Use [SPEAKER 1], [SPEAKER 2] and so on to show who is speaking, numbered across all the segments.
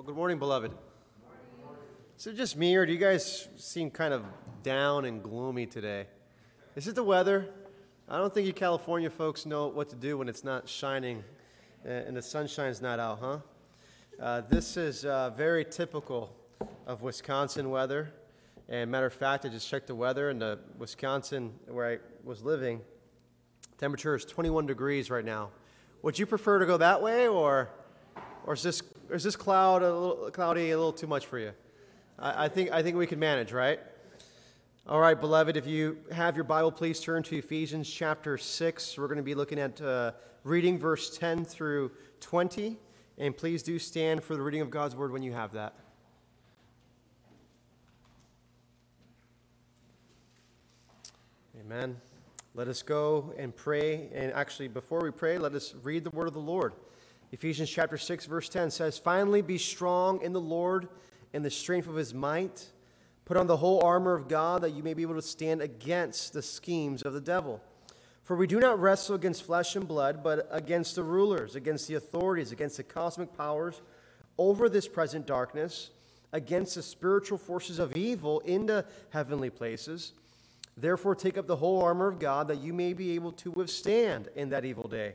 [SPEAKER 1] Well, good morning, beloved. Is it just me, or do you guys seem kind of down and gloomy today? Is it the weather? I don't think you California folks know what to do when it's not shining uh, and the sunshine's not out, huh? Uh, this is uh, very typical of Wisconsin weather. And matter of fact, I just checked the weather in the Wisconsin where I was living. Temperature is 21 degrees right now. Would you prefer to go that way, or, or is this is this cloud a little cloudy a little too much for you? I, I think I think we can manage, right? All right, beloved, if you have your Bible, please turn to Ephesians chapter 6. We're going to be looking at uh, reading verse 10 through 20. And please do stand for the reading of God's word when you have that. Amen. Let us go and pray. And actually, before we pray, let us read the word of the Lord. Ephesians chapter 6, verse 10 says, Finally, be strong in the Lord and the strength of his might. Put on the whole armor of God that you may be able to stand against the schemes of the devil. For we do not wrestle against flesh and blood, but against the rulers, against the authorities, against the cosmic powers over this present darkness, against the spiritual forces of evil in the heavenly places. Therefore, take up the whole armor of God that you may be able to withstand in that evil day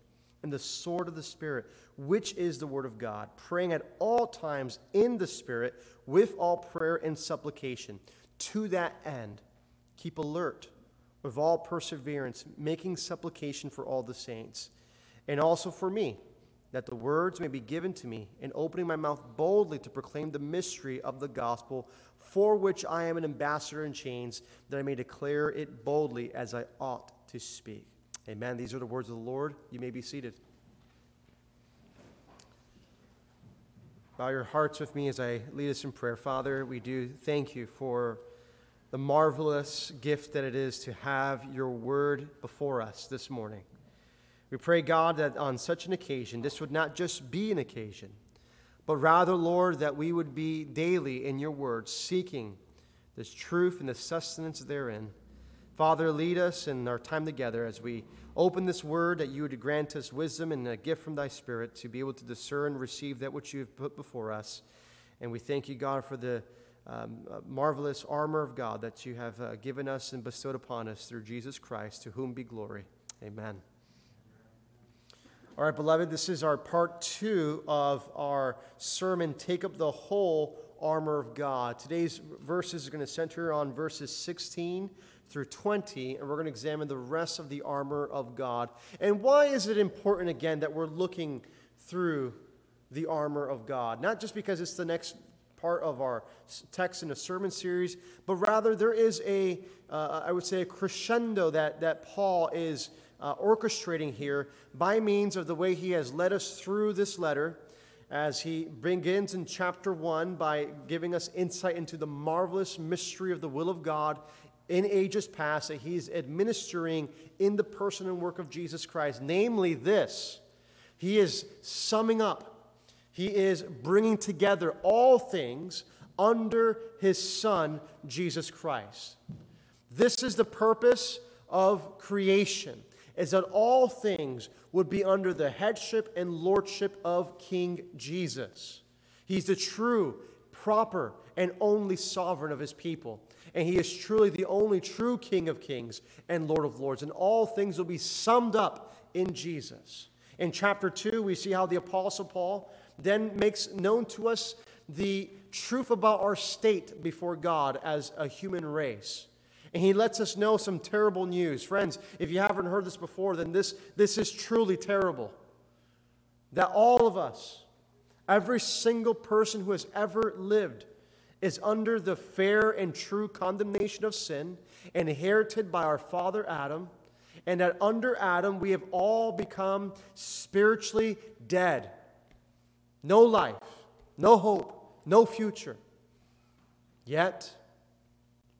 [SPEAKER 1] and the sword of the Spirit, which is the Word of God, praying at all times in the Spirit with all prayer and supplication. To that end, keep alert with all perseverance, making supplication for all the saints, and also for me, that the words may be given to me, and opening my mouth boldly to proclaim the mystery of the gospel, for which I am an ambassador in chains, that I may declare it boldly as I ought to speak. Amen. These are the words of the Lord. You may be seated. Bow your hearts with me as I lead us in prayer. Father, we do thank you for the marvelous gift that it is to have your word before us this morning. We pray, God, that on such an occasion, this would not just be an occasion, but rather, Lord, that we would be daily in your word, seeking this truth and the sustenance therein. Father, lead us in our time together as we open this word, that you would grant us wisdom and a gift from thy Spirit to be able to discern and receive that which you have put before us. And we thank you, God, for the um, uh, marvelous armor of God that you have uh, given us and bestowed upon us through Jesus Christ, to whom be glory. Amen. All right, beloved, this is our part two of our sermon, Take Up the Whole Armor of God. Today's verses are going to center on verses 16 through 20, and we're going to examine the rest of the armor of God. And why is it important, again, that we're looking through the armor of God? Not just because it's the next part of our text in a sermon series, but rather there is a, uh, I would say, a crescendo that, that Paul is uh, orchestrating here by means of the way he has led us through this letter as he begins in chapter 1 by giving us insight into the marvelous mystery of the will of God in ages past that he's administering in the person and work of Jesus Christ. Namely, this He is summing up, He is bringing together all things under His Son, Jesus Christ. This is the purpose of creation, is that all things would be under the headship and lordship of King Jesus. He's the true, proper, and only sovereign of his people and he is truly the only true King of kings and Lord of lords. And all things will be summed up in Jesus. In chapter 2, we see how the Apostle Paul then makes known to us the truth about our state before God as a human race. And he lets us know some terrible news. Friends, if you haven't heard this before, then this, this is truly terrible. That all of us, every single person who has ever lived, is under the fair and true condemnation of sin, inherited by our father Adam, and that under Adam we have all become spiritually dead. No life, no hope, no future. Yet,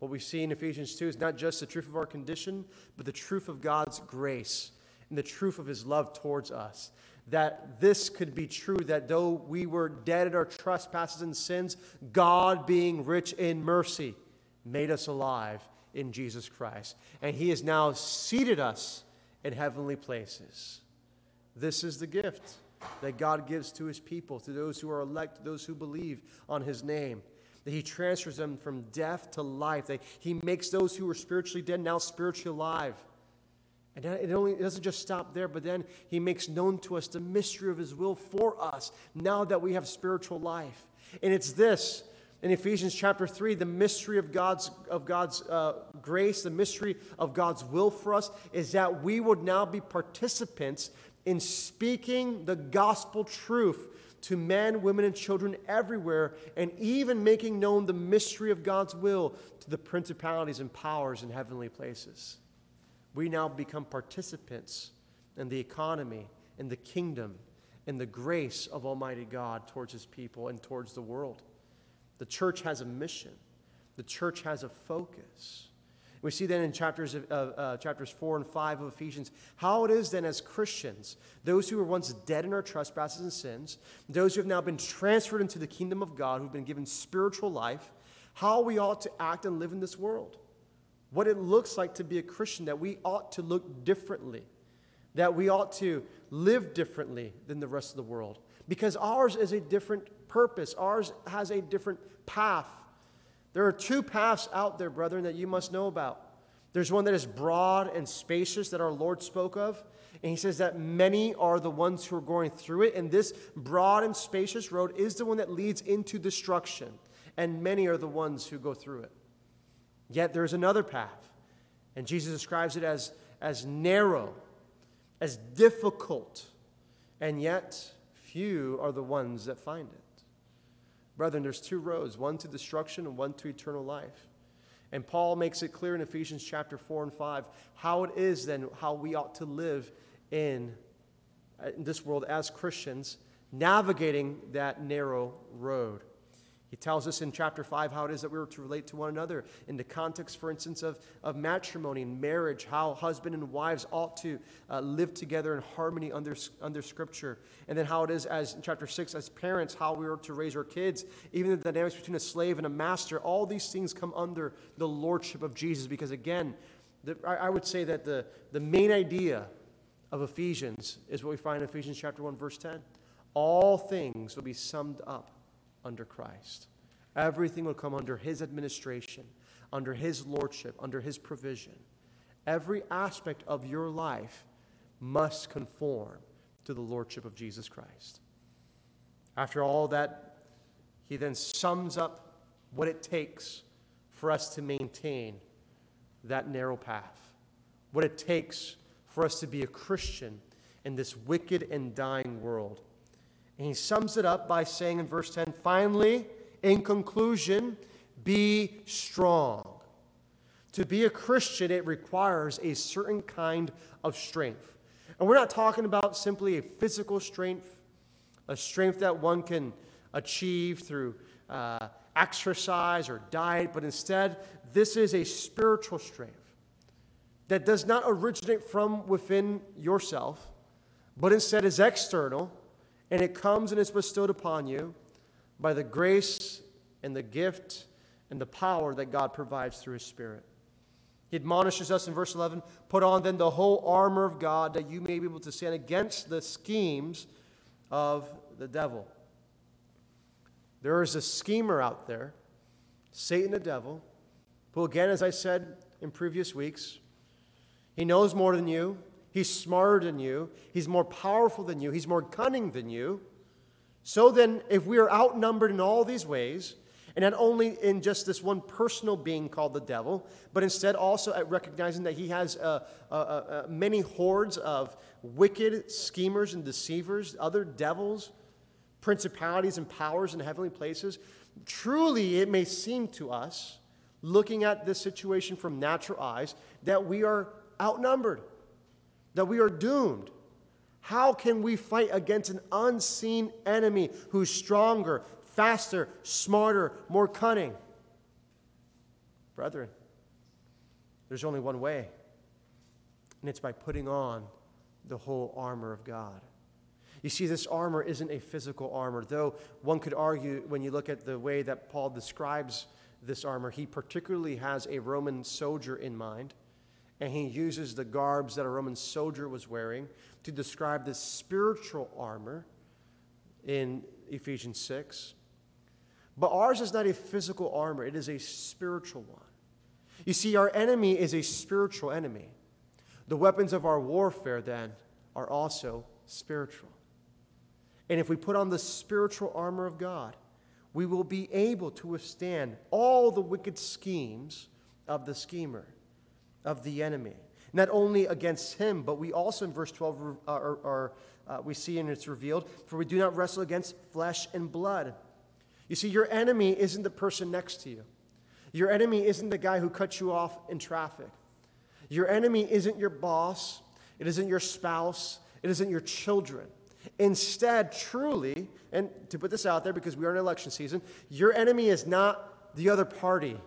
[SPEAKER 1] What we see in Ephesians 2 is not just the truth of our condition, but the truth of God's grace and the truth of his love towards us. That this could be true, that though we were dead in our trespasses and sins, God, being rich in mercy, made us alive in Jesus Christ. And he has now seated us in heavenly places. This is the gift that God gives to his people, to those who are elect, to those who believe on his name that he transfers them from death to life, that he makes those who were spiritually dead now spiritually alive. And it, only, it doesn't just stop there, but then he makes known to us the mystery of his will for us now that we have spiritual life. And it's this in Ephesians chapter 3 the mystery of God's, of God's uh, grace, the mystery of God's will for us is that we would now be participants in speaking the gospel truth to men, women, and children everywhere, and even making known the mystery of God's will to the principalities and powers in heavenly places. We now become participants in the economy, in the kingdom, in the grace of Almighty God towards His people and towards the world. The church has a mission, the church has a focus. We see then in chapters, of, uh, chapters 4 and 5 of Ephesians how it is then as Christians, those who were once dead in our trespasses and sins, those who have now been transferred into the kingdom of God, who've been given spiritual life, how we ought to act and live in this world. What it looks like to be a Christian, that we ought to look differently, that we ought to live differently than the rest of the world. Because ours is a different purpose, ours has a different path. There are two paths out there, brethren, that you must know about. There's one that is broad and spacious that our Lord spoke of. And he says that many are the ones who are going through it. And this broad and spacious road is the one that leads into destruction. And many are the ones who go through it. Yet there's another path. And Jesus describes it as, as narrow, as difficult. And yet few are the ones that find it. Brethren, there's two roads one to destruction and one to eternal life. And Paul makes it clear in Ephesians chapter 4 and 5 how it is then how we ought to live in, uh, in this world as Christians, navigating that narrow road. He tells us in chapter 5 how it is that we are to relate to one another in the context, for instance, of, of matrimony and marriage, how husband and wives ought to uh, live together in harmony under, under Scripture. And then how it is, as in chapter 6, as parents, how we are to raise our kids, even the dynamics between a slave and a master. All these things come under the lordship of Jesus because, again, the, I, I would say that the, the main idea of Ephesians is what we find in Ephesians chapter 1, verse 10. All things will be summed up under Christ. Everything will come under His administration, under His lordship, under His provision. Every aspect of your life must conform to the lordship of Jesus Christ. After all that, he then sums up what it takes for us to maintain that narrow path, what it takes for us to be a Christian in this wicked and dying world. And he sums it up by saying in verse 10 finally, in conclusion, be strong. To be a Christian, it requires a certain kind of strength. And we're not talking about simply a physical strength, a strength that one can achieve through uh, exercise or diet, but instead, this is a spiritual strength that does not originate from within yourself, but instead is external and it comes and is bestowed upon you by the grace and the gift and the power that God provides through His Spirit. He admonishes us in verse 11 put on then the whole armor of God that you may be able to stand against the schemes of the devil. There is a schemer out there, Satan the devil, who, again, as I said in previous weeks, he knows more than you. He's smarter than you. He's more powerful than you. He's more cunning than you. So then, if we are outnumbered in all these ways, and not only in just this one personal being called the devil, but instead also at recognizing that he has uh, uh, uh, many hordes of wicked schemers and deceivers, other devils, principalities and powers in heavenly places, truly it may seem to us, looking at this situation from natural eyes, that we are outnumbered that we are doomed. How can we fight against an unseen enemy who's stronger, faster, smarter, more cunning? Brethren, there's only one way, and it's by putting on the whole armor of God. You see, this armor isn't a physical armor, though one could argue when you look at the way that Paul describes this armor, he particularly has a Roman soldier in mind, and he uses the garbs that a Roman soldier was wearing to describe this spiritual armor in Ephesians 6. But ours is not a physical armor, it is a spiritual one. You see, our enemy is a spiritual enemy. The weapons of our warfare, then, are also spiritual. And if we put on the spiritual armor of God, we will be able to withstand all the wicked schemes of the schemer, of the enemy. Not only against him, but we also in verse 12 uh, are, are uh, we see and it's revealed, for we do not wrestle against flesh and blood. You see, your enemy isn't the person next to you. Your enemy isn't the guy who cut you off in traffic. Your enemy isn't your boss. It isn't your spouse. It isn't your children. Instead, truly, and to put this out there because we are in election season, your enemy is not the other party.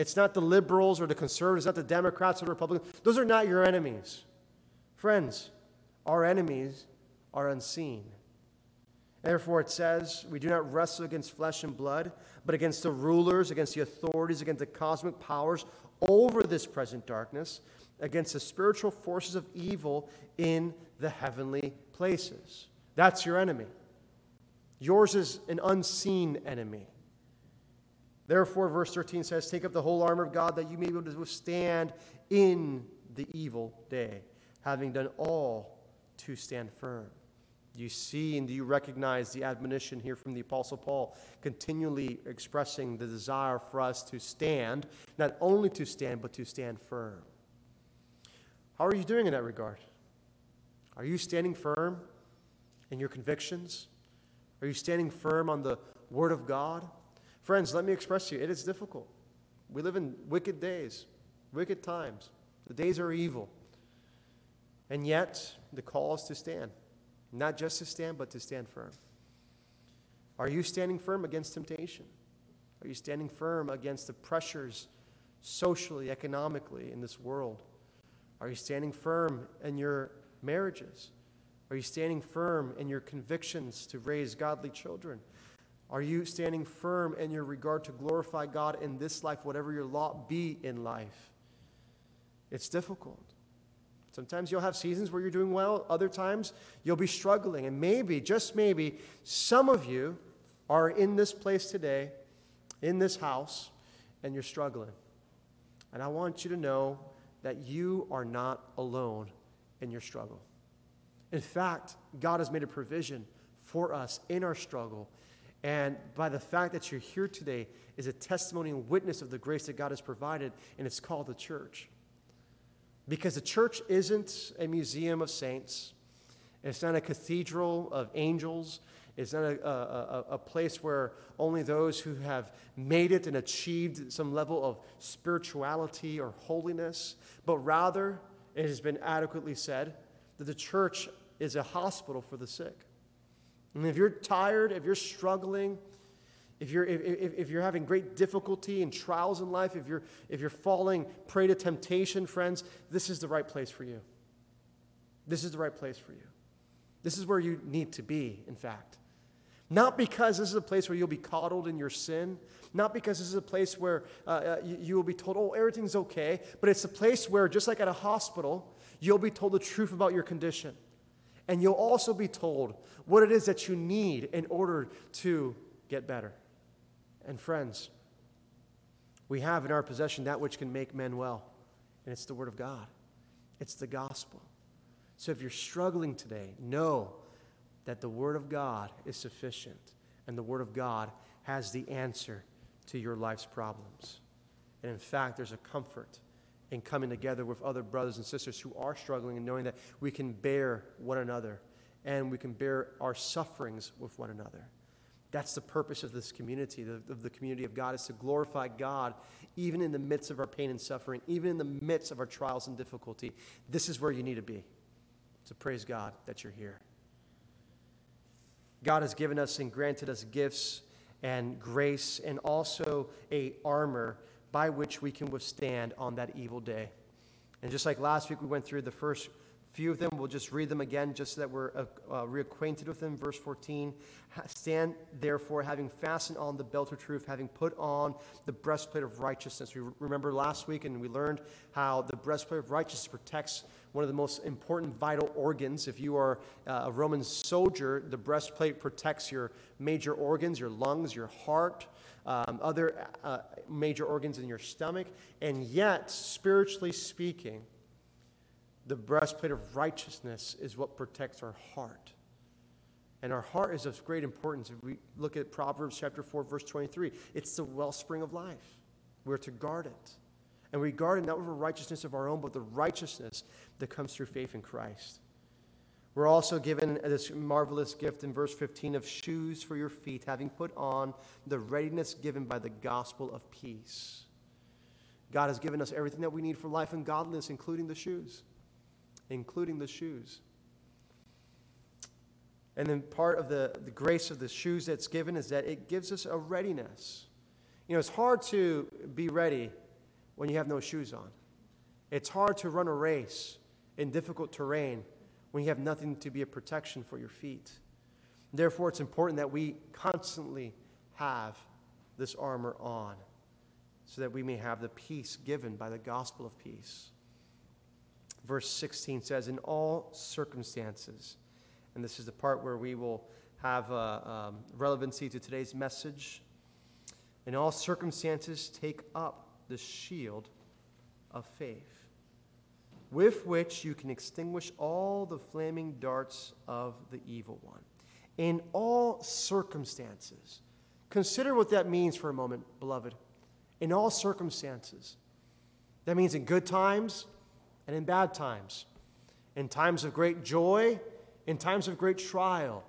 [SPEAKER 1] It's not the liberals or the conservatives, not the Democrats or the Republicans. Those are not your enemies. Friends, our enemies are unseen. Therefore, it says, We do not wrestle against flesh and blood, but against the rulers, against the authorities, against the cosmic powers over this present darkness, against the spiritual forces of evil in the heavenly places. That's your enemy. Yours is an unseen enemy. Therefore, verse 13 says, Take up the whole armor of God that you may be able to withstand in the evil day, having done all to stand firm. Do you see and do you recognize the admonition here from the Apostle Paul, continually expressing the desire for us to stand, not only to stand, but to stand firm? How are you doing in that regard? Are you standing firm in your convictions? Are you standing firm on the Word of God? Friends, let me express to you, it is difficult. We live in wicked days, wicked times. The days are evil. And yet, the call is to stand. Not just to stand, but to stand firm. Are you standing firm against temptation? Are you standing firm against the pressures socially, economically in this world? Are you standing firm in your marriages? Are you standing firm in your convictions to raise godly children? Are you standing firm in your regard to glorify God in this life, whatever your lot be in life? It's difficult. Sometimes you'll have seasons where you're doing well, other times you'll be struggling. And maybe, just maybe, some of you are in this place today, in this house, and you're struggling. And I want you to know that you are not alone in your struggle. In fact, God has made a provision for us in our struggle. And by the fact that you're here today is a testimony and witness of the grace that God has provided, and it's called the church. Because the church isn't a museum of saints, it's not a cathedral of angels, it's not a, a, a, place where only those who have made it and achieved some level of spirituality or holiness, but rather, it has been adequately said that the church is a hospital for the sick. And if you're tired, if you're struggling, if you're, if, if, if, you're having great difficulty and trials in life, if you're, if you're falling prey to temptation, friends, this is the right place for you. This is the right place for you. This is where you need to be, in fact. Not because this is a place where you'll be coddled in your sin, not because this is a place where uh, uh, you, you will be told, oh, everything's okay, but it's a place where, just like at a hospital, you'll be told the truth about your condition. And you'll also be told what it is that you need in order to get better. And friends, we have in our possession that which can make men well, and it's the Word of God, it's the gospel. So if you're struggling today, know that the Word of God is sufficient, and the Word of God has the answer to your life's problems. And in fact, there's a comfort in coming together with other brothers and sisters who are struggling and knowing that we can bear one another and we can bear our sufferings with one another. That's the purpose of this community, of the community of God, is to glorify God even in the midst of our pain and suffering, even in the midst of our trials and difficulty. This is where you need to be. So praise God that you're here. God has given us and granted us gifts and grace and also a armor by which we can withstand on that evil day. And just like last week, we went through the first few of them. We'll just read them again just so that we're uh, uh, reacquainted with them. Verse 14 Stand therefore, having fastened on the belt of truth, having put on the breastplate of righteousness. We remember last week, and we learned how the breastplate of righteousness protects one of the most important vital organs. If you are uh, a Roman soldier, the breastplate protects your major organs, your lungs, your heart, um, other uh, major organs in your stomach. And yet, spiritually speaking, the breastplate of righteousness is what protects our heart. And our heart is of great importance. If we look at Proverbs chapter 4, verse 23, it's the wellspring of life. We're to guard it. And we guard it not with a righteousness of our own, but the righteousness that comes through faith in Christ. We're also given this marvelous gift in verse 15 of shoes for your feet, having put on the readiness given by the gospel of peace. God has given us everything that we need for life and godliness, including the shoes. Including the shoes. And then part of the, the grace of the shoes that's given is that it gives us a readiness. You know, it's hard to be ready when you have no shoes on. It's hard to run a race in difficult terrain when you have nothing to be a protection for your feet. Therefore, it's important that we constantly have this armor on so that we may have the peace given by the gospel of peace. Verse 16 says, In all circumstances, and this is the part where we will have uh, um, relevancy to today's message. In all circumstances, take up the shield of faith, with which you can extinguish all the flaming darts of the evil one. In all circumstances. Consider what that means for a moment, beloved. In all circumstances. That means in good times and in bad times. In times of great joy in times of great trial,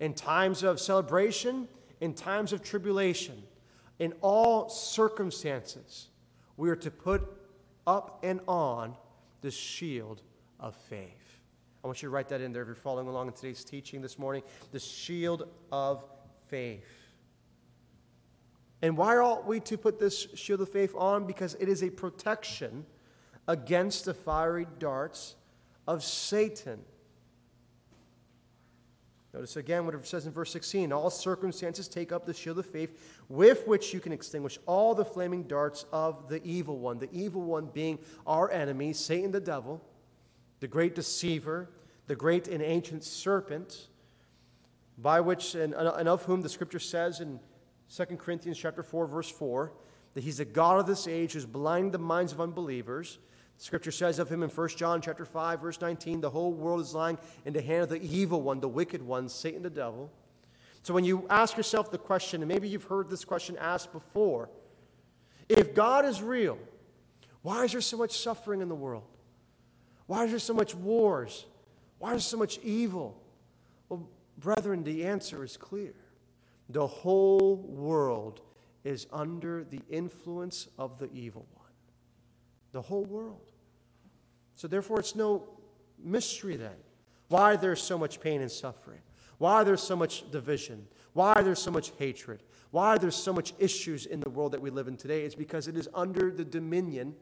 [SPEAKER 1] in times of celebration, in times of tribulation, in all circumstances, we are to put up and on the shield of faith. I want you to write that in there if you're following along in today's teaching this morning. The shield of faith. And why are we to put this shield of faith on? Because it is a protection against the fiery darts of Satan. Notice again what it says in verse 16 all circumstances take up the shield of faith with which you can extinguish all the flaming darts of the evil one. The evil one being our enemy, Satan the devil, the great deceiver, the great and ancient serpent, by which and, and of whom the scripture says in 2 Corinthians chapter 4 verse 4 that he's the god of this age who's blinding the minds of unbelievers Scripture says of him in 1 John chapter 5, verse 19, the whole world is lying in the hand of the evil one, the wicked one, Satan the devil. So when you ask yourself the question, and maybe you've heard this question asked before, if God is real, why is there so much suffering in the world? Why is there so much wars? Why is there so much evil? Well, brethren, the answer is clear. The whole world is under the influence of the evil one. The whole world. So, therefore, it's no mystery then why there's so much pain and suffering, why there's so much division, why there's so much hatred, why there's so much issues in the world that we live in today. It's because it is under the dominion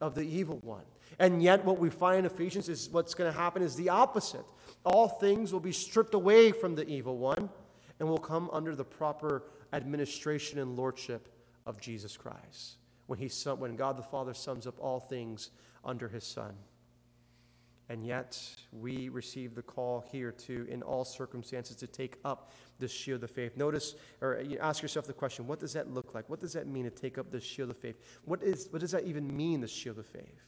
[SPEAKER 1] of the evil one. And yet, what we find in Ephesians is what's going to happen is the opposite. All things will be stripped away from the evil one and will come under the proper administration and lordship of Jesus Christ when, he, when God the Father sums up all things under his Son. And yet, we receive the call here to, in all circumstances, to take up this shield of faith. Notice, or ask yourself the question what does that look like? What does that mean to take up this shield of faith? What, is, what does that even mean, the shield of faith?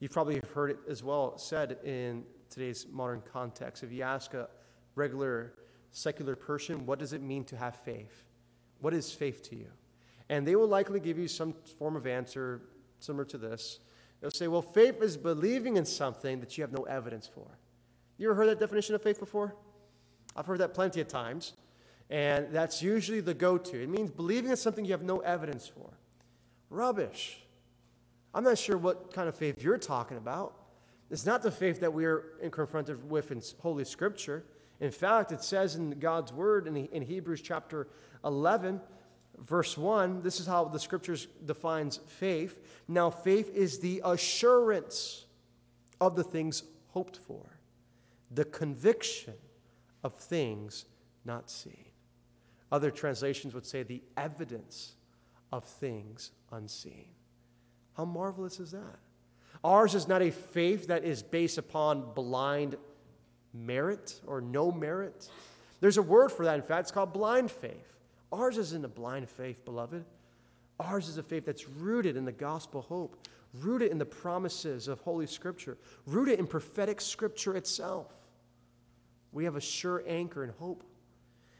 [SPEAKER 1] You've probably heard it as well said in today's modern context. If you ask a regular secular person, what does it mean to have faith? What is faith to you? And they will likely give you some form of answer similar to this. They'll say, well, faith is believing in something that you have no evidence for. You ever heard that definition of faith before? I've heard that plenty of times. And that's usually the go to. It means believing in something you have no evidence for. Rubbish. I'm not sure what kind of faith you're talking about. It's not the faith that we're confronted with in Holy Scripture. In fact, it says in God's Word in, in Hebrews chapter 11, Verse 1, this is how the scriptures defines faith. Now, faith is the assurance of the things hoped for, the conviction of things not seen. Other translations would say the evidence of things unseen. How marvelous is that? Ours is not a faith that is based upon blind merit or no merit. There's a word for that, in fact, it's called blind faith. Ours isn't a blind faith, beloved. Ours is a faith that's rooted in the gospel hope, rooted in the promises of Holy Scripture, rooted in prophetic Scripture itself. We have a sure anchor and hope.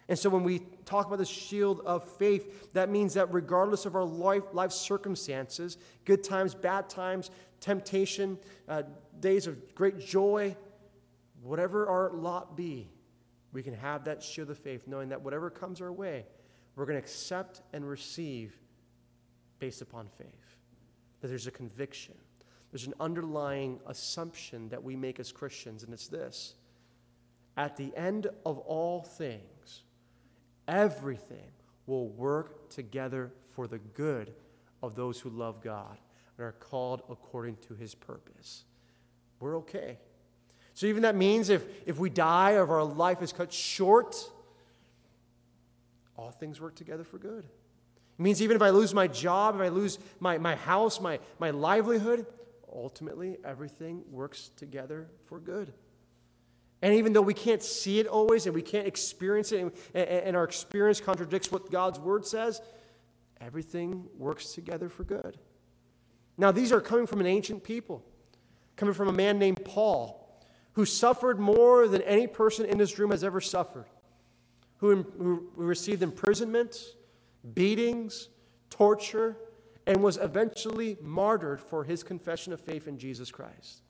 [SPEAKER 1] And so when we talk about the shield of faith, that means that regardless of our life, life circumstances, good times, bad times, temptation, uh, days of great joy, whatever our lot be, we can have that shield of faith, knowing that whatever comes our way, we're going to accept and receive based upon faith. That there's a conviction, there's an underlying assumption that we make as Christians, and it's this at the end of all things, everything will work together for the good of those who love God and are called according to his purpose. We're okay. So, even that means if, if we die or if our life is cut short, all things work together for good. It means even if I lose my job, if I lose my, my house, my, my livelihood, ultimately everything works together for good. And even though we can't see it always and we can't experience it, and, and our experience contradicts what God's word says, everything works together for good. Now, these are coming from an ancient people, coming from a man named Paul, who suffered more than any person in this room has ever suffered, who, who received imprisonment, beatings, torture, and was eventually martyred for his confession of faith in Jesus Christ.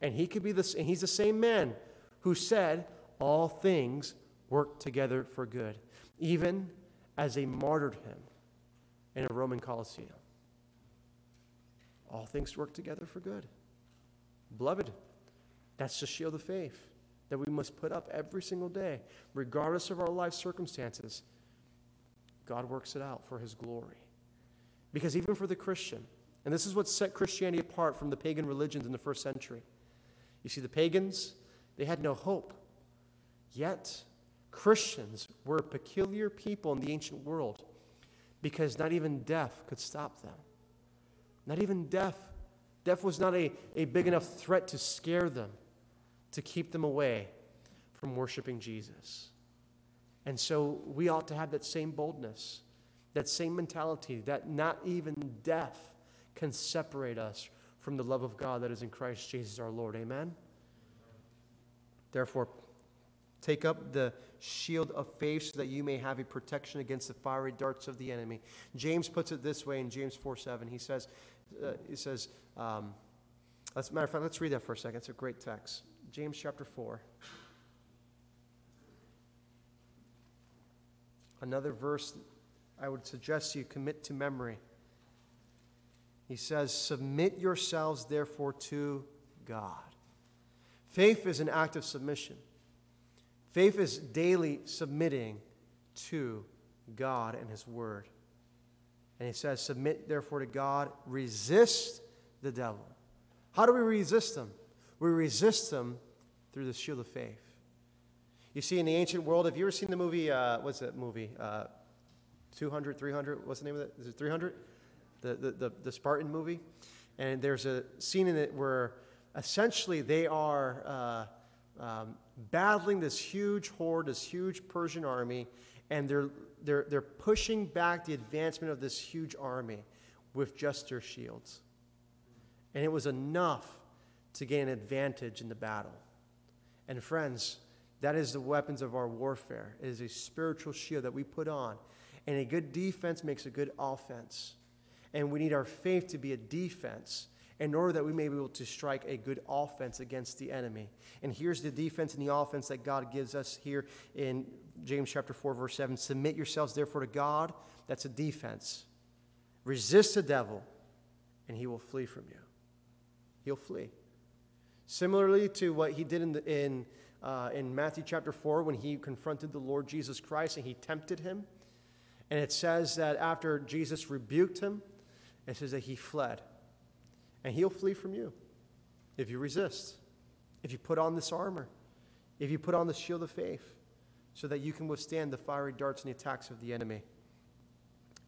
[SPEAKER 1] And he could be this, and he's the same man who said, All things work together for good, even as they martyred him in a Roman Colosseum. All things work together for good. Beloved, that's the shield of faith that we must put up every single day, regardless of our life circumstances. God works it out for his glory. Because even for the Christian, and this is what set Christianity apart from the pagan religions in the first century. You see, the pagans, they had no hope. Yet, Christians were a peculiar people in the ancient world because not even death could stop them. Not even death. Death was not a, a big enough threat to scare them, to keep them away from worshiping Jesus. And so we ought to have that same boldness, that same mentality that not even death can separate us from the love of God that is in Christ Jesus our Lord. Amen? Therefore, take up the shield of faith so that you may have a protection against the fiery darts of the enemy. James puts it this way in James 4 7. He says, uh, he says, um, as a matter of fact, let's read that for a second. It's a great text. James chapter 4. Another verse I would suggest you commit to memory. He says, Submit yourselves therefore to God. Faith is an act of submission. Faith is daily submitting to God and His Word. And he says, Submit therefore to God, resist the devil. How do we resist him? We resist them through the shield of faith. You see, in the ancient world, have you ever seen the movie? Uh, what's that movie? Uh, 200, 300? What's the name of it? Is it 300? The, the, the, the Spartan movie? And there's a scene in it where essentially they are uh, um, battling this huge horde, this huge Persian army, and they're they're, they're pushing back the advancement of this huge army with just their shields. And it was enough to gain an advantage in the battle. And friends, that is the weapons of our warfare. It is a spiritual shield that we put on. And a good defense makes a good offense. And we need our faith to be a defense in order that we may be able to strike a good offense against the enemy. And here's the defense and the offense that God gives us here in James chapter 4, verse 7. Submit yourselves therefore to God. That's a defense. Resist the devil, and he will flee from you. He'll flee. Similarly to what he did in, the, in, uh, in Matthew chapter 4 when he confronted the Lord Jesus Christ and he tempted him. And it says that after Jesus rebuked him, it says that he fled. And he'll flee from you if you resist, if you put on this armor, if you put on the shield of faith, so that you can withstand the fiery darts and the attacks of the enemy.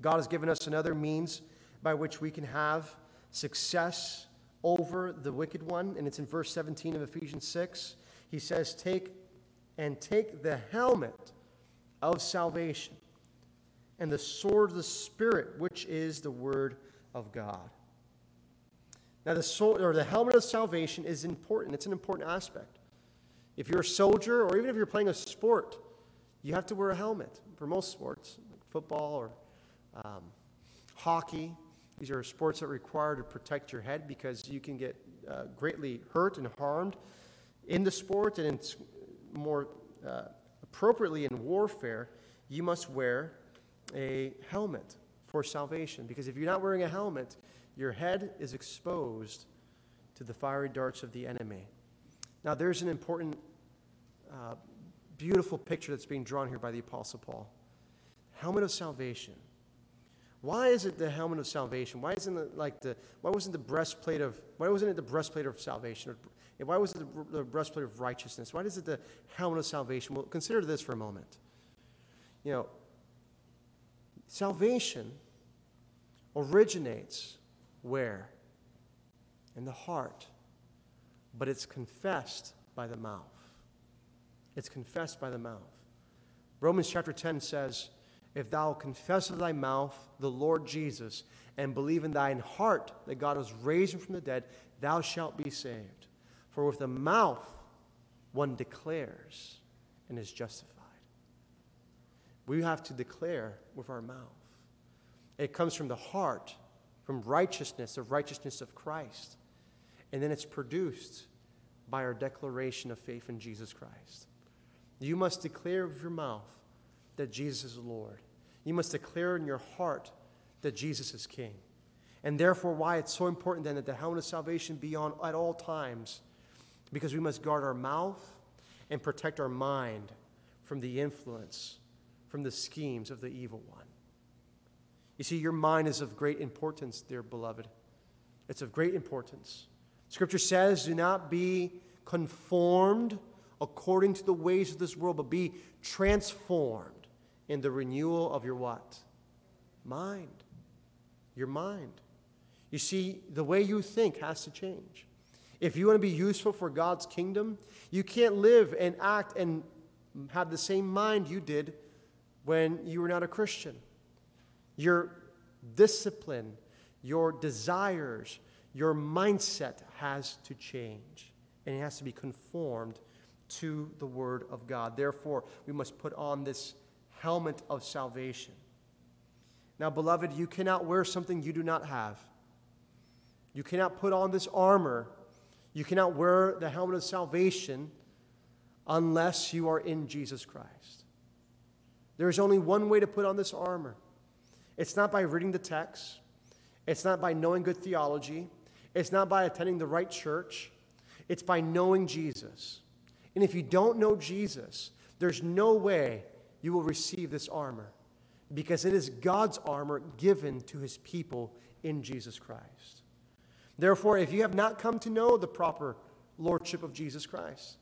[SPEAKER 1] God has given us another means by which we can have success over the wicked one, and it's in verse 17 of Ephesians 6. He says, Take and take the helmet of salvation and the sword of the Spirit, which is the Word of God. Now, the sword or the helmet of salvation is important. It's an important aspect. If you're a soldier, or even if you're playing a sport, you have to wear a helmet for most sports, like football or um, hockey. These are sports that require to protect your head because you can get uh, greatly hurt and harmed in the sport, and it's more uh, appropriately in warfare. You must wear a helmet for salvation because if you're not wearing a helmet, your head is exposed to the fiery darts of the enemy. Now, there's an important, uh, beautiful picture that's being drawn here by the Apostle Paul. Helmet of salvation. Why is it the helmet of salvation? Why isn't it like the why wasn't the breastplate of why wasn't it the breastplate of salvation? Why was it the, the breastplate of righteousness? Why is it the helmet of salvation? Well, consider this for a moment. You know, salvation originates where? In the heart. But it's confessed by the mouth. It's confessed by the mouth. Romans chapter 10 says, if thou confess with thy mouth the Lord Jesus and believe in thine heart that God has raised him from the dead, thou shalt be saved. For with the mouth one declares and is justified. We have to declare with our mouth. It comes from the heart, from righteousness, the righteousness of Christ. And then it's produced by our declaration of faith in Jesus Christ. You must declare with your mouth that Jesus is Lord. You must declare in your heart that Jesus is King. And therefore, why it's so important then that the helmet of salvation be on at all times, because we must guard our mouth and protect our mind from the influence, from the schemes of the evil one. You see, your mind is of great importance, dear beloved. It's of great importance. Scripture says, do not be conformed according to the ways of this world, but be transformed in the renewal of your what? Mind. Your mind. You see, the way you think has to change. If you want to be useful for God's kingdom, you can't live and act and have the same mind you did when you were not a Christian. Your discipline, your desires, your mindset has to change, and it has to be conformed to the Word of God. Therefore, we must put on this helmet of salvation. Now, beloved, you cannot wear something you do not have. You cannot put on this armor. You cannot wear the helmet of salvation unless you are in Jesus Christ. There is only one way to put on this armor. It's not by reading the text, it's not by knowing good theology, it's not by attending the right church, it's by knowing Jesus. And if you don't know Jesus, there's no way you will receive this armor because it is God's armor given to his people in Jesus Christ. Therefore, if you have not come to know the proper lordship of Jesus Christ,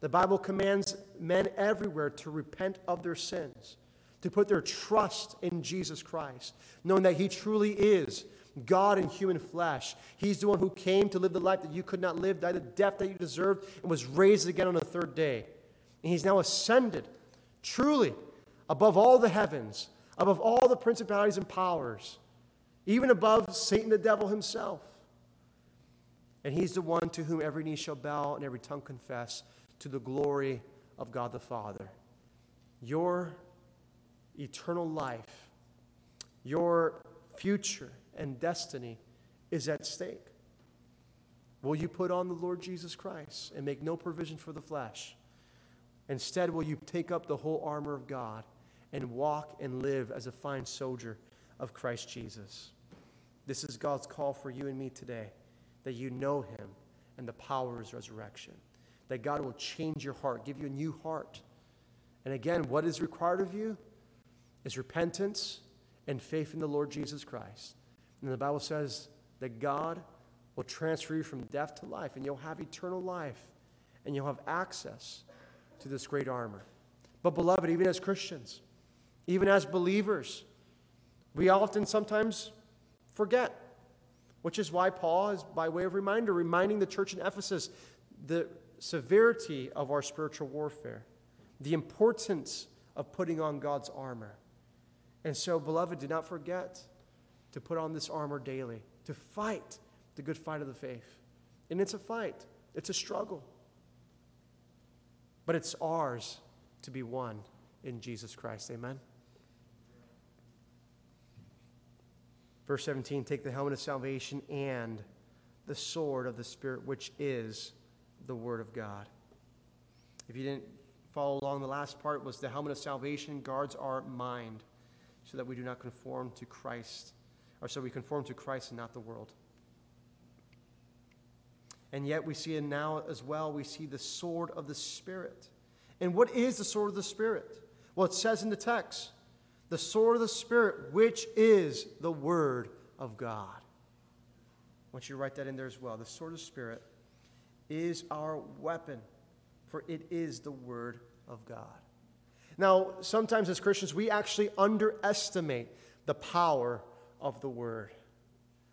[SPEAKER 1] the Bible commands men everywhere to repent of their sins, to put their trust in Jesus Christ, knowing that he truly is God in human flesh. He's the one who came to live the life that you could not live, died the death that you deserved, and was raised again on the third day. And he's now ascended truly above all the heavens, above all the principalities and powers, even above Satan the devil himself. And he's the one to whom every knee shall bow and every tongue confess to the glory of God the Father. Your eternal life, your future and destiny is at stake. Will you put on the Lord Jesus Christ and make no provision for the flesh? Instead, will you take up the whole armor of God and walk and live as a fine soldier of Christ Jesus? This is God's call for you and me today that you know Him and the power of His resurrection. That God will change your heart, give you a new heart. And again, what is required of you? is repentance and faith in the Lord Jesus Christ. And the Bible says that God will transfer you from death to life, and you'll have eternal life, and you'll have access to this great armor. But, beloved, even as Christians, even as believers, we often sometimes forget, which is why Paul is, by way of reminder, reminding the church in Ephesus the severity of our spiritual warfare, the importance of putting on God's armor. And so, beloved, do not forget to put on this armor daily, to fight the good fight of the faith. And it's a fight, it's a struggle. But it's ours to be won in Jesus Christ. Amen. Verse 17 take the helmet of salvation and the sword of the Spirit, which is the Word of God. If you didn't follow along, the last part was the helmet of salvation guards our mind so that we do not conform to Christ, or so we conform to Christ and not the world. And yet we see it now as well, we see the sword of the Spirit. And what is the sword of the Spirit? Well, it says in the text, the sword of the Spirit, which is the Word of God. I want you to write that in there as well. The sword of the Spirit is our weapon, for it is the Word of God. Now, sometimes as Christians, we actually underestimate the power of the Word.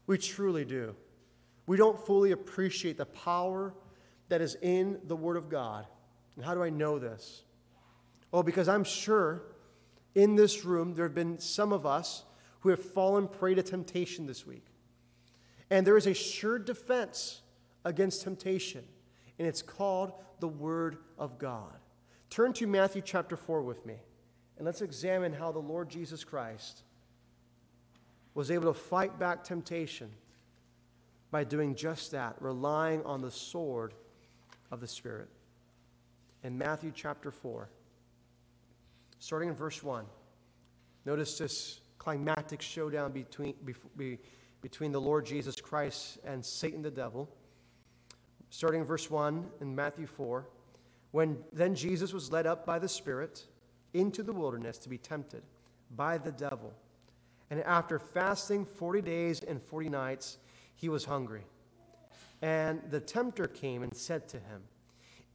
[SPEAKER 1] We truly do. We don't fully appreciate the power that is in the Word of God. And how do I know this? Oh, because I'm sure in this room there have been some of us who have fallen prey to temptation this week. And there is a sure defense against temptation, and it's called the Word of God. Turn to Matthew chapter 4 with me, and let's examine how the Lord Jesus Christ was able to fight back temptation by doing just that, relying on the sword of the Spirit. In Matthew chapter 4, starting in verse 1, notice this climactic showdown between, between the Lord Jesus Christ and Satan the devil starting in verse 1 in Matthew 4. When then Jesus was led up by the Spirit into the wilderness to be tempted by the devil. And after fasting 40 days and 40 nights, he was hungry. And the tempter came and said to him,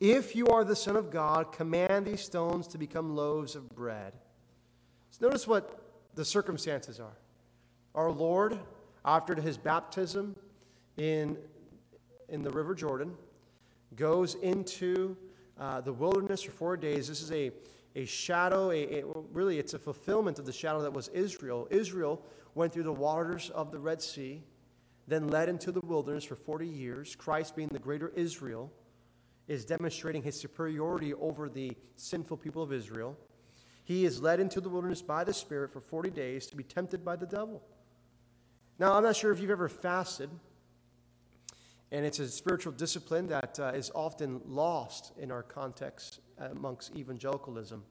[SPEAKER 1] If you are the Son of God, command these stones to become loaves of bread. So notice what the circumstances are. Our Lord, after his baptism in in the River Jordan, goes into uh, the wilderness for four days. This is a, a shadow, a, a, really, it's a fulfillment of the shadow that was Israel. Israel went through the waters of the Red Sea, then led into the wilderness for 40 years. Christ, being the greater Israel, is demonstrating his superiority over the sinful people of Israel. He is led into the wilderness by the Spirit for 40 days to be tempted by the devil. Now, I'm not sure if you've ever fasted. And it's a spiritual discipline that uh, is often lost in our context amongst evangelicalism.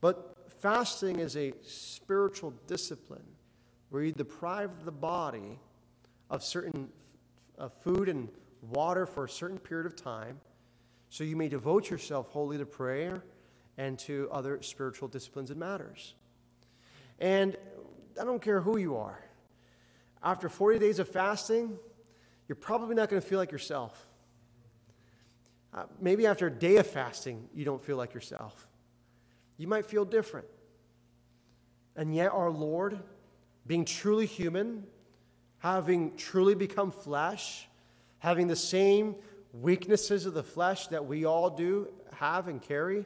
[SPEAKER 1] But fasting is a spiritual discipline where you deprive the body of certain uh, food and water for a certain period of time so you may devote yourself wholly to prayer and to other spiritual disciplines and matters. And I don't care who you are. After 40 days of fasting, you're probably not going to feel like yourself. Uh, maybe after a day of fasting, you don't feel like yourself. You might feel different. And yet, our Lord, being truly human, having truly become flesh, having the same weaknesses of the flesh that we all do have and carry,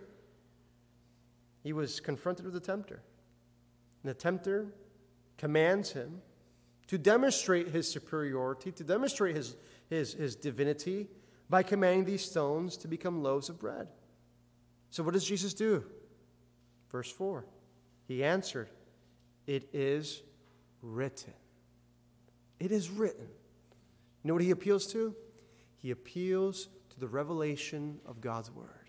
[SPEAKER 1] he was confronted with the tempter. And the tempter commands him to demonstrate his superiority, to demonstrate his, his, his divinity by commanding these stones to become loaves of bread. So, what does Jesus do? Verse 4 He answered, It is written. It is written. You know what he appeals to? He appeals to the revelation of God's word.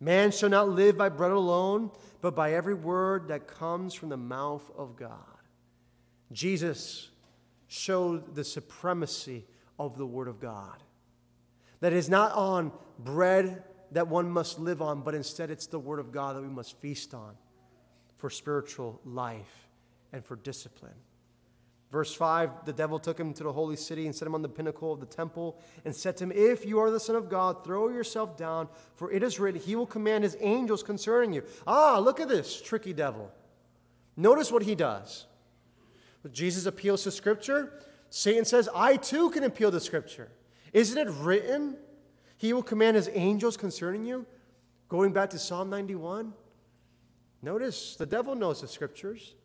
[SPEAKER 1] Man shall not live by bread alone, but by every word that comes from the mouth of God. Jesus showed the supremacy of the Word of God. That is not on bread that one must live on, but instead it's the Word of God that we must feast on. for spiritual life and for discipline. Verse 5 the devil took him to the holy city and set him on the pinnacle of the temple and said to him, If you are the Son of God, throw yourself down, for it is written, He will command His angels concerning you. Ah, look at this tricky devil. Notice what he does. Jesus appeals to Scripture. Satan says, I too can appeal to Scripture. Isn't it written? He will command His angels concerning you? Going back to Psalm 91. Notice the devil knows the Scriptures.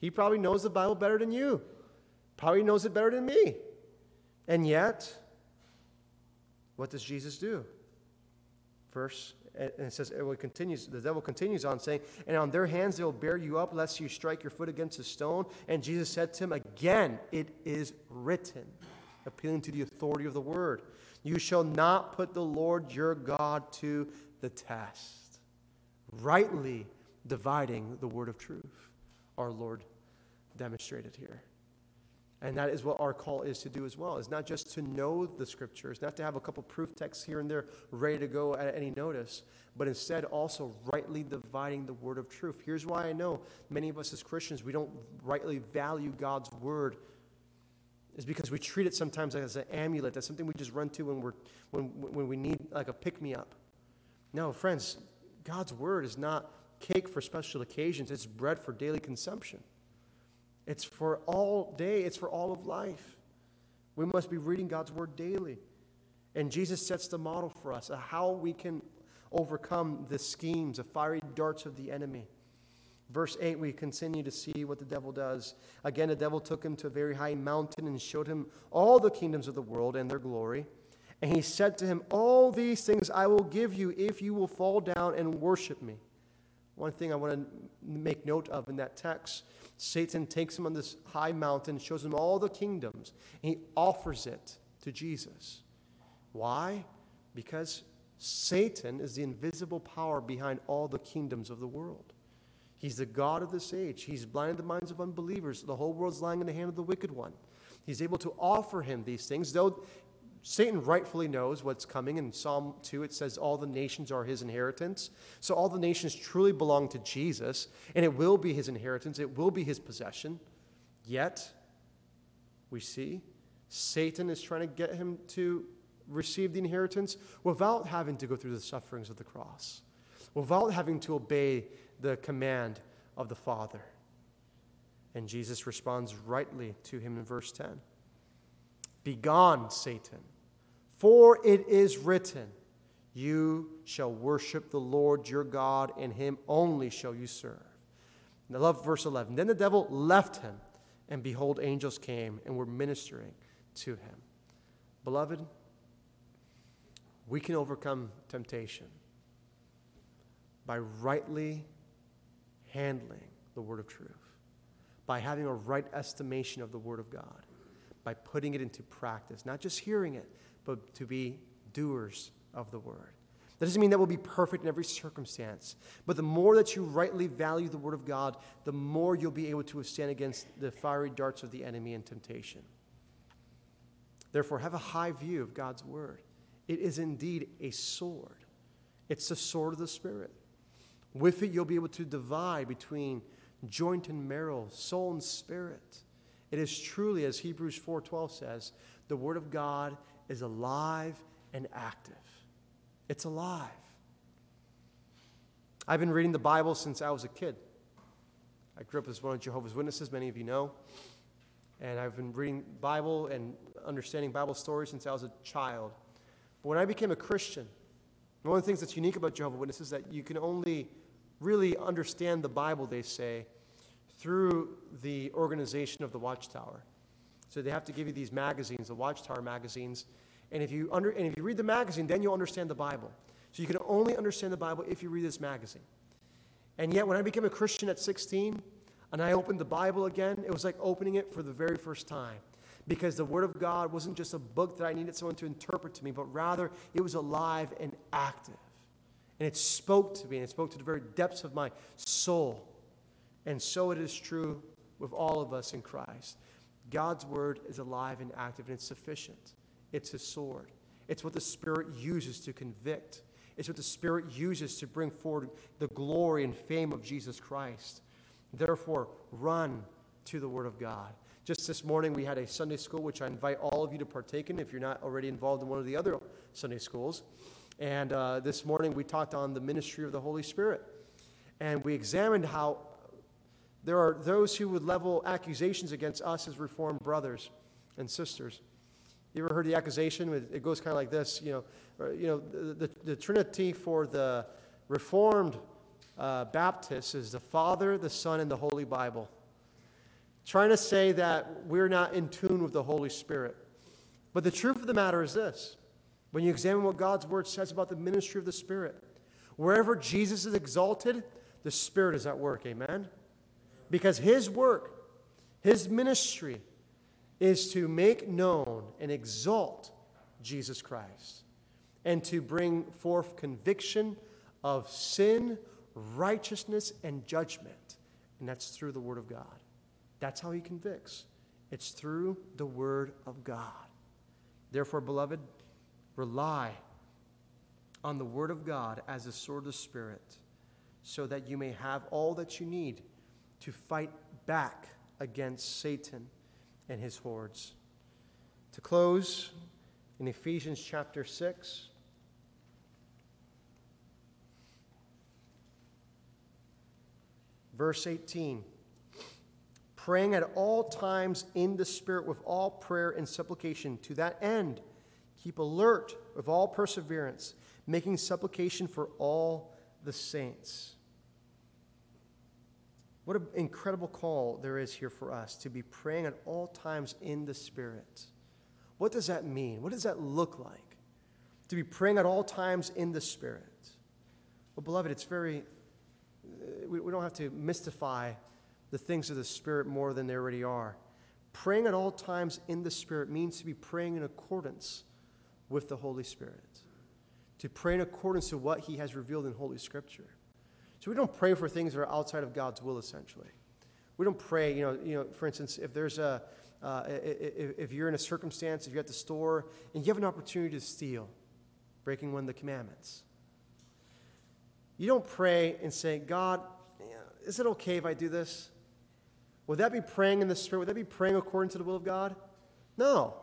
[SPEAKER 1] He probably knows the Bible better than you probably knows it better than me. And yet, what does Jesus do? Verse, and it says, it continues, the devil continues on saying, And on their hands they will bear you up, lest you strike your foot against a stone. And Jesus said to him, Again, it is written, appealing to the authority of the word, You shall not put the Lord your God to the test. Rightly dividing the word of truth, our Lord demonstrated here. And that is what our call is to do as well. It's not just to know the scriptures, not to have a couple proof texts here and there ready to go at any notice, but instead also rightly dividing the word of truth. Here's why I know many of us as Christians, we don't rightly value God's word. Is because we treat it sometimes as an amulet. That's something we just run to when, we're, when, when we need like a pick me up. No, friends, God's word is not cake for special occasions, it's bread for daily consumption. It's for all day, it's for all of life. We must be reading God's word daily. And Jesus sets the model for us of how we can overcome the schemes, the fiery darts of the enemy. Verse 8, we continue to see what the devil does. Again, the devil took him to a very high mountain and showed him all the kingdoms of the world and their glory. And he said to him, All these things I will give you if you will fall down and worship me. One thing I want to make note of in that text Satan takes him on this high mountain, shows him all the kingdoms, and he offers it to Jesus. Why? Because Satan is the invisible power behind all the kingdoms of the world. He's the God of this age. He's blinded the minds of unbelievers. The whole world's lying in the hand of the wicked one. He's able to offer him these things, though Satan rightfully knows what's coming. In Psalm 2, it says all the nations are his inheritance. So all the nations truly belong to Jesus, and it will be his inheritance, it will be his possession. Yet, we see Satan is trying to get him to receive the inheritance without having to go through the sufferings of the cross, without having to obey the command of the Father. And Jesus responds rightly to him in verse 10 Begone, Satan. For it is written, You shall worship the Lord your God, and him only shall you serve. I love verse 11. Then the devil left him, and behold, angels came and were ministering to him. Beloved, we can overcome temptation by rightly handling the word of truth, by having a right estimation of the word of God by putting it into practice, not just hearing it, but to be doers of the word. That doesn't mean that we'll be perfect in every circumstance, but the more that you rightly value the word of God, the more you'll be able to withstand against the fiery darts of the enemy and temptation. Therefore, have a high view of God's word. It is indeed a sword, it's the sword of the Spirit. With it, you'll be able to divide between joint and marrow, soul and spirit it is truly, as Hebrews 4:12 says, the Word of God is alive and active. It's alive. I've been reading the Bible since I was a kid. I grew up as one of Jehovah's Witnesses, many of you know. And I've been reading Bible and understanding Bible stories since I was a child. But when I became a Christian, one of the things that's unique about Jehovah's Witnesses is that you can only really understand the Bible, they say, through the organization of the Watchtower. So they have to give you these magazines, the Watchtower magazines. And if you, under, and if you read the magazine, then you'll understand the Bible. So you can only understand the Bible if you read this magazine. And yet, when I became a Christian at 16 and I opened the Bible again, it was like opening it for the very first time. Because the Word of God wasn't just a book that I needed someone to interpret to me, but rather it was alive and active. And it spoke to me, and it spoke to the very depths of my soul. And so it is true with all of us in Christ. God's word is alive and active, and it's sufficient. It's his sword. It's what the Spirit uses to convict. It's what the Spirit uses to bring forward the glory and fame of Jesus Christ. Therefore, run to the Word of God. Just this morning, we had a Sunday school, which I invite all of you to partake in if you're not already involved in one of the other Sunday schools. And uh, this morning, we talked on the ministry of the Holy Spirit. And we examined how there are those who would level accusations against us as Reformed brothers and sisters. You ever heard the accusation? It goes kind of like this, you know, you know, the, the, the Trinity for the Reformed uh, Baptists is the Father, the Son, and the Holy Bible. Trying to say that we're not in tune with the Holy Spirit. But the truth of the matter is this when you examine what God's Word says about the ministry of the Spirit, wherever Jesus is exalted, the Spirit is at work. Amen? Because His work, His ministry, is to make known and exalt Jesus Christ and to bring forth conviction of sin, righteousness, and judgment. And that's through the Word of God. That's how He convicts. It's through the Word of God. Therefore, beloved, rely on the Word of God as a sword of the Spirit so that you may have all that you need to fight back against Satan and his hordes. To close, in Ephesians chapter 6, verse 18 praying at all times in the Spirit with all prayer and supplication. To that end, keep alert with all perseverance, making supplication for all the saints. What an incredible call there is here for us to be praying at all times in the Spirit. What does that mean? What does that look like? To be praying at all times in the Spirit. Well, beloved, it's very, uh, we, we don't have to mystify the things of the Spirit more than they already are. Praying at all times in the Spirit means to be praying in accordance with the Holy Spirit, to pray in accordance to what He has revealed in Holy Scripture. So we don't pray for things that are outside of God's will, essentially. We don't pray, you know, you know for instance, if there's a, uh, if, if you're in a circumstance, if you're at the store and you have an opportunity to steal, breaking one of the commandments, you don't pray and say, God, is it okay if I do this? Would that be praying in the Spirit? Would that be praying according to the will of God? No,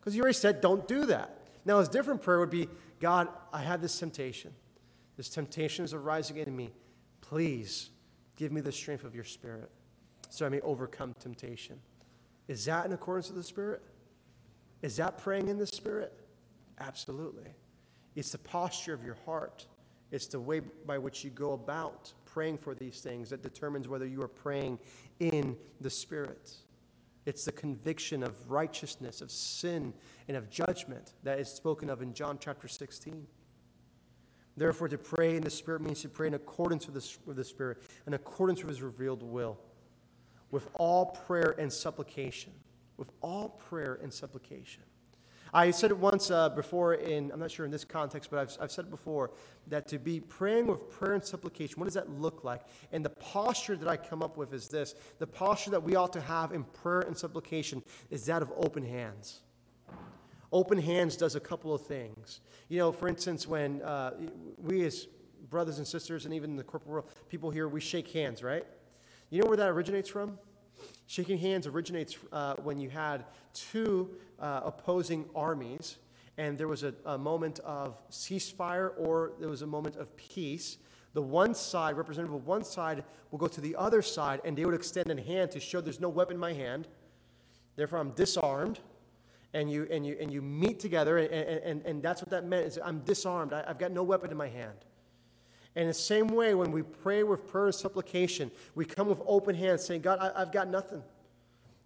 [SPEAKER 1] because you already said don't do that. Now, a different prayer would be God, I have this temptation. This temptation is arising in me. Please give me the strength of your Spirit so I may overcome temptation. Is that in accordance with the Spirit? Is that praying in the Spirit? Absolutely. It's the posture of your heart, it's the way by which you go about praying for these things that determines whether you are praying in the Spirit. It's the conviction of righteousness, of sin, and of judgment that is spoken of in John chapter 16. Therefore, to pray in the Spirit means to pray in accordance with the, with the Spirit, in accordance with His revealed will, with all prayer and supplication. With all prayer and supplication. I said it once uh, before in, I'm not sure in this context, but I've, I've said it before, that to be praying with prayer and supplication, what does that look like? And the posture that I come up with is this the posture that we ought to have in prayer and supplication is that of open hands. Open hands does a couple of things. You know, for instance, when uh, we as brothers and sisters, and even the corporate world, people here, we shake hands, right? You know where that originates from? Shaking hands originates uh, when you had two uh, opposing armies, and there was a, a moment of ceasefire or there was a moment of peace. The one side, representative of one side, will go to the other side, and they would extend a hand to show there's no weapon in my hand. Therefore, I'm disarmed and you, and you, and you meet together, and, and, and that's what that meant is I'm disarmed. I, I've got no weapon in my hand. And the same way, when we pray with prayer and supplication, we come with open hands saying, God, I, have got nothing.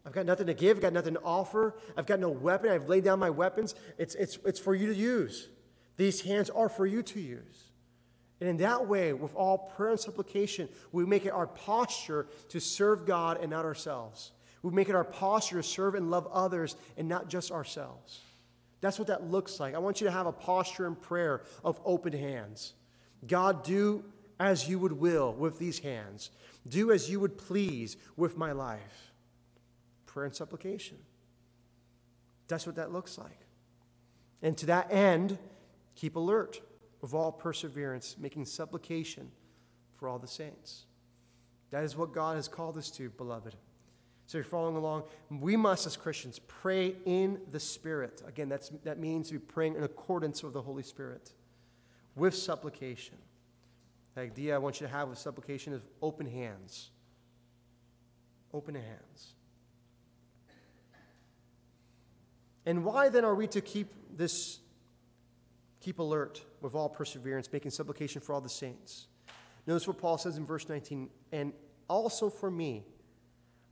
[SPEAKER 1] I've got nothing to give, I've got nothing to offer, I've got no weapon, I've laid down my weapons. It's, it's, it's for you to use. These hands are for you to use. And in that way, with all prayer and supplication, we make it our posture to serve God and not ourselves. We make it our posture to serve and love others and not just ourselves. That's what that looks like. I want you to have a posture in prayer of open hands. God, do as you would will with these hands, do as you would please with my life. Prayer and supplication. That's what that looks like. And to that end, keep alert of all perseverance, making supplication for all the saints. That is what God has called us to, beloved. So you're following along. We must, as Christians, pray in the Spirit. Again, that's, that means we're praying in accordance with the Holy Spirit, with supplication. The idea I want you to have with supplication is open hands. Open hands. And why then are we to keep this, keep alert with all perseverance, making supplication for all the saints? Notice what Paul says in verse 19, and also for me,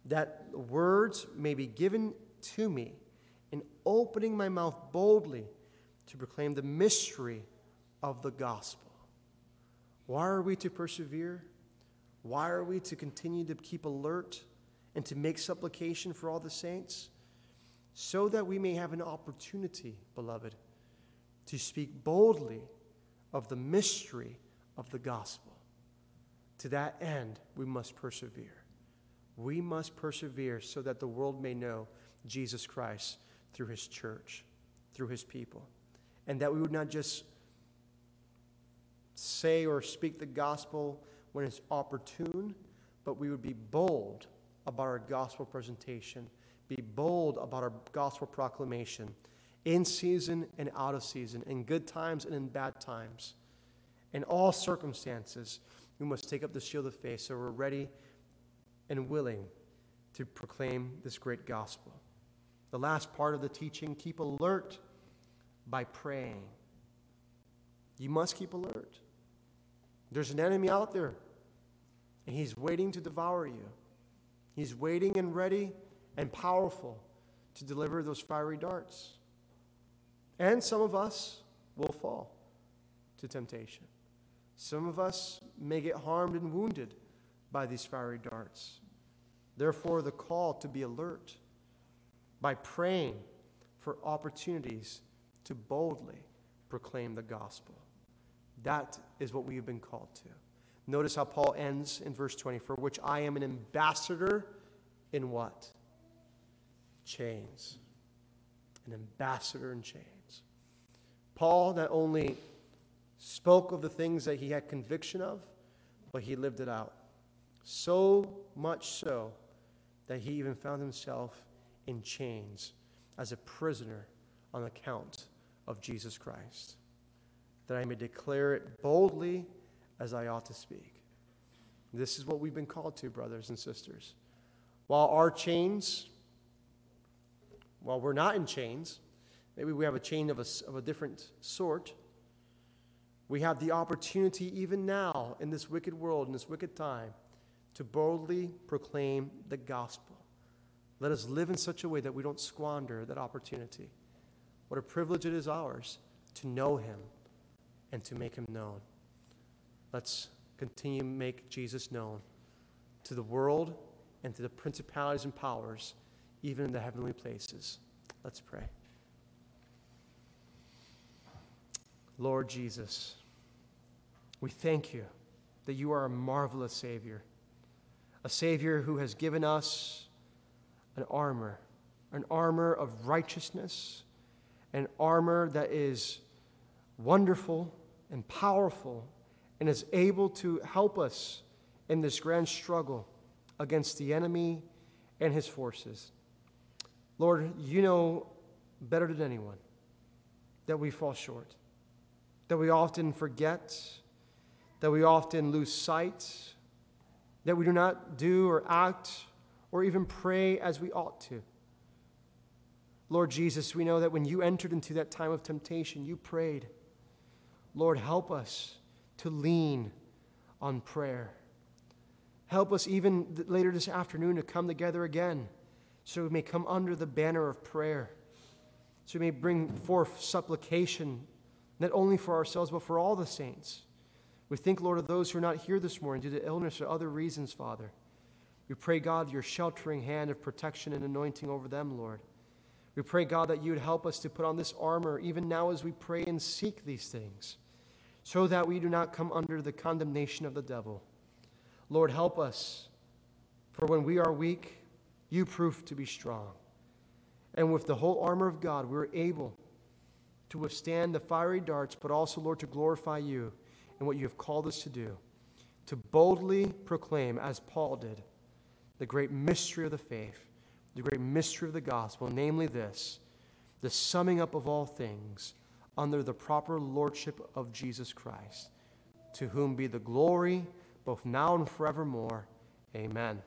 [SPEAKER 1] that words may be given to me in opening my mouth boldly to proclaim the mystery of the gospel. Why are we to persevere? Why are we to continue to keep alert and to make supplication for all the saints? So that we may have an opportunity, beloved, to speak boldly of the mystery of the gospel. To that end, we must persevere. We must persevere so that the world may know Jesus Christ through his church, through his people. And that we would not just say or speak the gospel when it's opportune, but we would be bold about our gospel presentation, be bold about our gospel proclamation in season and out of season, in good times and in bad times, in all circumstances. We must take up the shield of faith so we're ready and willing to proclaim this great gospel. The last part of the teaching keep alert by praying. You must keep alert. There's an enemy out there, and he's waiting to devour you. He's waiting and ready and powerful to deliver those fiery darts. And some of us will fall to temptation. Some of us may get harmed and wounded by these fiery darts. Therefore, the call to be alert by praying for opportunities to boldly proclaim the gospel. That is what we have been called to. Notice how Paul ends in verse 20 for which I am an ambassador in what? Chains. An ambassador in chains. Paul not only spoke of the things that he had conviction of, but he lived it out. So much so that he even found himself in chains as a prisoner on account of Jesus Christ, that I may declare it boldly as I ought to speak. This is what we've been called to, brothers and sisters. While our chains, while we're not in chains, maybe we have a chain of a, of a different sort we have the opportunity, even now, in this wicked world, in this wicked time, to boldly proclaim the gospel. Let us live in such a way that we don't squander that opportunity. What a privilege it is ours to know him and to make him known. Let's continue to make Jesus known to the world and to the principalities and powers, even in the heavenly places. Let's pray. Lord Jesus, we thank you that you are a marvelous Savior, a Savior who has given us an armor, an armor of righteousness, an armor that is wonderful and powerful and is able to help us in this grand struggle against the enemy and his forces. Lord, you know better than anyone that we fall short that we often forget, that we often lose sight, that we do not do or act or even pray as we ought to. Lord Jesus, we know that when you entered into that time of temptation, you prayed, Lord, help us to lean on prayer. Help us even later this afternoon to come together again so we may come under the banner of prayer, so we may bring forth supplication not only for ourselves, but for all the saints. We think, Lord, of those who are not here this morning due to illness or other reasons, Father. We pray, God, your sheltering hand of protection and anointing over them, Lord. We pray, God, that you would help us to put on this armor even now as we pray and seek these things, so that we do not come under the condemnation of the devil. Lord, help us, for when we are weak, you prove to be strong. And with the whole armor of God, we're able to withstand the fiery darts, but also, Lord, to glorify you and what you have called us to do. to boldly proclaim, as Paul did, the great mystery of the faith, the great mystery of the gospel, namely this the summing up of all things under the proper lordship of Jesus Christ, to whom be the glory both now and forevermore. Amen.